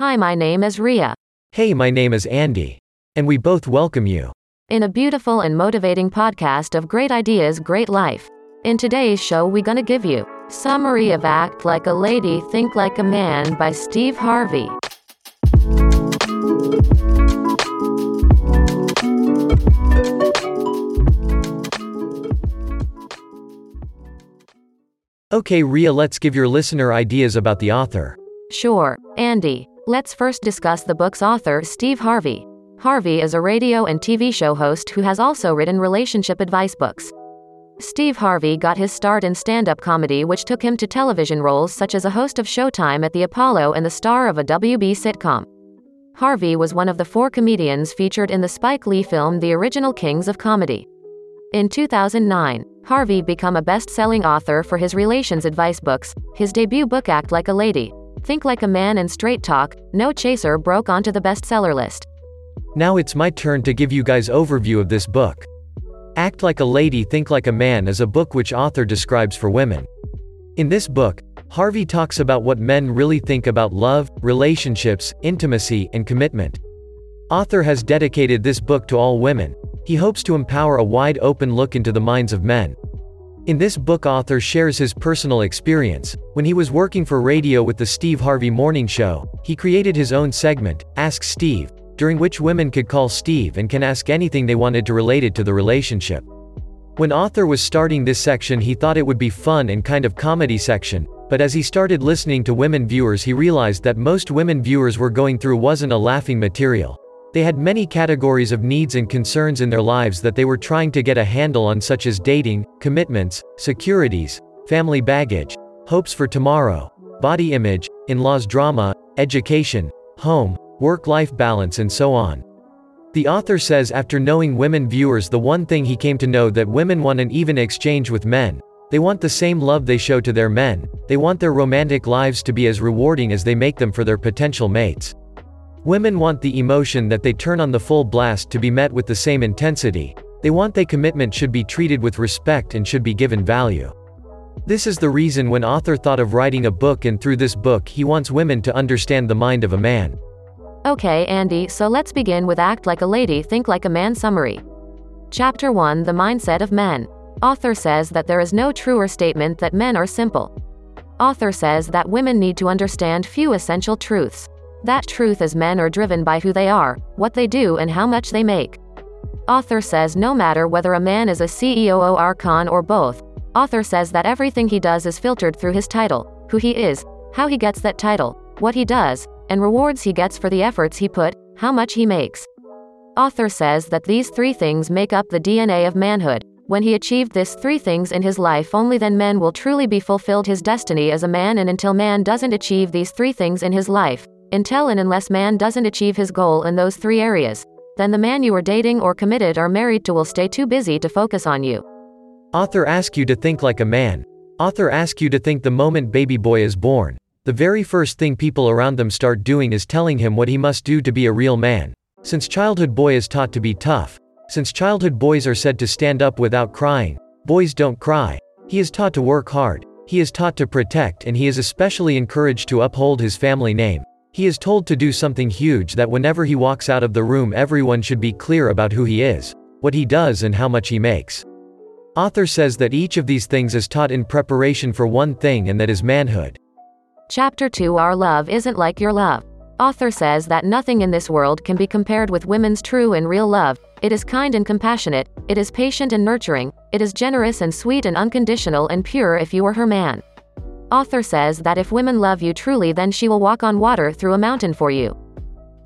Hi, my name is Ria. Hey, my name is Andy. And we both welcome you. In a beautiful and motivating podcast of great ideas, great life. In today's show, we gonna give you Summary of Act Like a Lady, Think Like a Man by Steve Harvey. Okay, Ria, let's give your listener ideas about the author. Sure, Andy. Let's first discuss the book's author, Steve Harvey. Harvey is a radio and TV show host who has also written relationship advice books. Steve Harvey got his start in stand up comedy, which took him to television roles such as a host of Showtime at the Apollo and the star of a WB sitcom. Harvey was one of the four comedians featured in the Spike Lee film The Original Kings of Comedy. In 2009, Harvey became a best selling author for his relations advice books. His debut book, Act Like a Lady, Think Like a Man, and Straight Talk, No Chaser, broke onto the bestseller list. Now it's my turn to give you guys overview of this book. Act Like a Lady Think Like a Man is a book which author describes for women. In this book, Harvey talks about what men really think about love, relationships, intimacy, and commitment. Author has dedicated this book to all women. He hopes to empower a wide open look into the minds of men. In this book author shares his personal experience. When he was working for radio with the Steve Harvey Morning Show, he created his own segment, Ask Steve, during which women could call Steve and can ask anything they wanted to related to the relationship. When author was starting this section he thought it would be fun and kind of comedy section, but as he started listening to women viewers he realized that most women viewers were going through wasn't a laughing material. They had many categories of needs and concerns in their lives that they were trying to get a handle on such as dating, commitments, securities, family baggage, hopes for tomorrow, body image, in-laws drama, education, home, work-life balance and so on. The author says after knowing women viewers the one thing he came to know that women want an even exchange with men. They want the same love they show to their men, they want their romantic lives to be as rewarding as they make them for their potential mates. Women want the emotion that they turn on the full blast to be met with the same intensity. They want their commitment should be treated with respect and should be given value. This is the reason when author thought of writing a book and through this book he wants women to understand the mind of a man. Okay, Andy, so let's begin with Act Like a Lady, Think Like a Man summary. Chapter 1 The Mindset of Men. Author says that there is no truer statement that men are simple. Author says that women need to understand few essential truths. That truth is men are driven by who they are, what they do, and how much they make. Author says no matter whether a man is a CEO or con or both, author says that everything he does is filtered through his title, who he is, how he gets that title, what he does, and rewards he gets for the efforts he put, how much he makes. Author says that these three things make up the DNA of manhood. When he achieved these three things in his life, only then man will truly be fulfilled his destiny as a man, and until man doesn't achieve these three things in his life, until and unless man doesn't achieve his goal in those three areas, then the man you are dating or committed or married to will stay too busy to focus on you. Author ask you to think like a man. Author ask you to think the moment baby boy is born. The very first thing people around them start doing is telling him what he must do to be a real man. Since childhood boy is taught to be tough. Since childhood boys are said to stand up without crying. Boys don't cry. He is taught to work hard. He is taught to protect and he is especially encouraged to uphold his family name. He is told to do something huge that whenever he walks out of the room everyone should be clear about who he is, what he does and how much he makes. Author says that each of these things is taught in preparation for one thing and that is manhood. Chapter 2 Our love isn't like your love. Author says that nothing in this world can be compared with women's true and real love. It is kind and compassionate, it is patient and nurturing, it is generous and sweet and unconditional and pure if you are her man. Author says that if women love you truly, then she will walk on water through a mountain for you.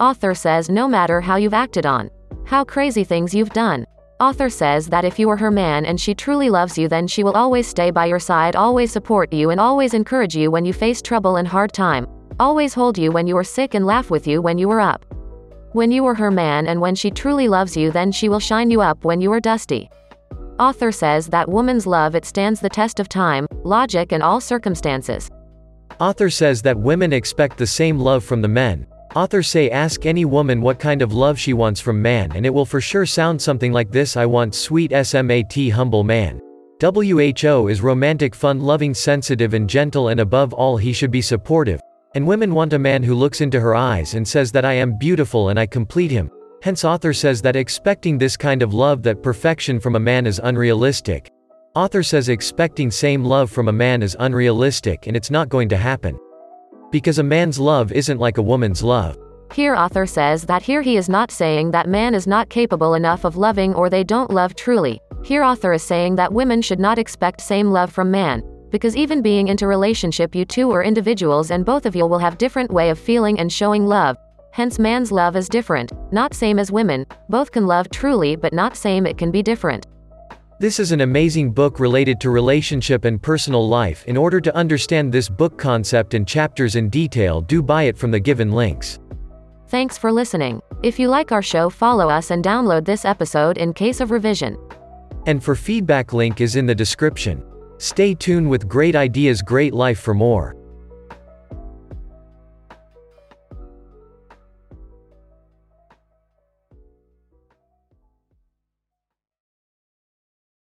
Author says no matter how you've acted on, how crazy things you've done. Author says that if you are her man and she truly loves you, then she will always stay by your side, always support you, and always encourage you when you face trouble and hard time. Always hold you when you are sick and laugh with you when you are up. When you are her man and when she truly loves you, then she will shine you up when you are dusty. Author says that woman's love it stands the test of time, logic and all circumstances. Author says that women expect the same love from the men. Author say ask any woman what kind of love she wants from man and it will for sure sound something like this I want sweet SMAT humble man. WHO is romantic fun loving sensitive and gentle and above all he should be supportive. And women want a man who looks into her eyes and says that I am beautiful and I complete him. Hence author says that expecting this kind of love that perfection from a man is unrealistic. Author says expecting same love from a man is unrealistic and it's not going to happen. Because a man's love isn't like a woman's love. Here author says that here he is not saying that man is not capable enough of loving or they don't love truly. Here author is saying that women should not expect same love from man, because even being into relationship you two are individuals and both of you will have different way of feeling and showing love. Hence man's love is different, not same as women, both can love truly but not same it can be different. This is an amazing book related to relationship and personal life. In order to understand this book concept and chapters in detail, do buy it from the given links. Thanks for listening. If you like our show, follow us and download this episode in case of revision. And for feedback link is in the description. Stay tuned with great ideas great life for more.